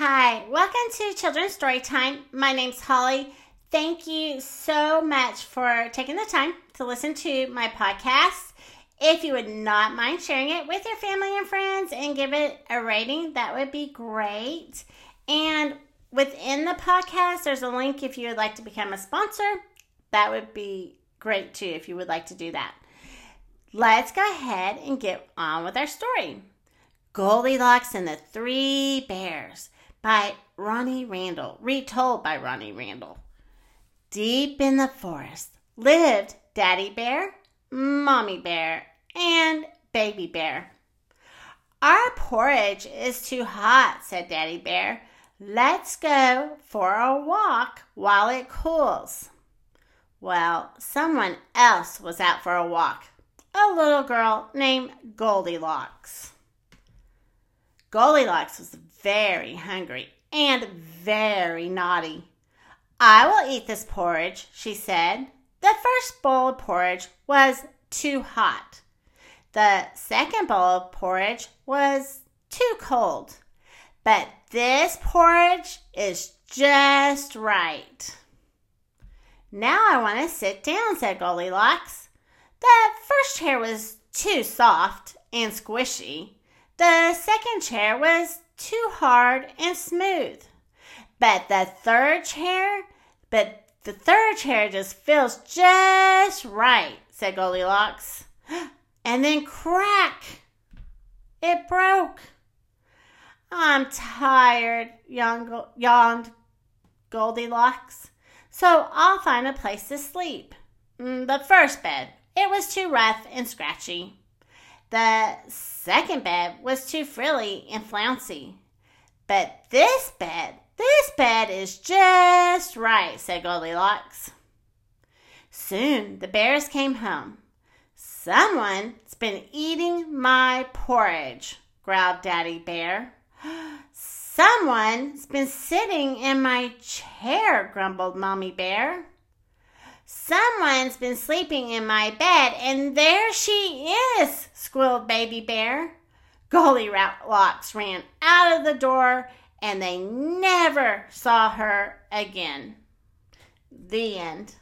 Hi, welcome to Children's Story Time. My name's Holly. Thank you so much for taking the time to listen to my podcast. If you would not mind sharing it with your family and friends and give it a rating, that would be great. And within the podcast, there's a link if you would like to become a sponsor. That would be great too if you would like to do that. Let's go ahead and get on with our story. Goldilocks and the Three Bears by Ronne Randall, retold by Ronne Randall. Deep in the forest lived Daddy Bear, Mommy Bear, and Baby Bear. Our porridge is too hot, said Daddy Bear. Let's go for a walk while it cools. Well, someone else was out for a walk. A little girl named Goldilocks. Goldilocks was very hungry and very naughty. I will eat this porridge, she said. The first bowl of porridge was too hot. The second bowl of porridge was too cold. But this porridge is just right. Now I want to sit down, said Goldilocks. The first chair was too soft and squishy. The second chair was too hard and smooth. But the third chair, but the third chair just feels just right, said Goldilocks. And then crack! It broke. I'm tired, yawned Goldilocks. So I'll find a place to sleep. Mm, the first bed, it was too rough and scratchy. The second bed was too frilly and flouncy. But this bed, this bed is just right, said Goldilocks. Soon the bears came home. Someone's been eating my porridge, growled Daddy Bear. Someone's been sitting in my chair, grumbled Mommy Bear. Someone's been sleeping in my bed, and there she is, squealed Baby Bear. Golly, Goldilocks ran out of the door, and they never saw her again. The end.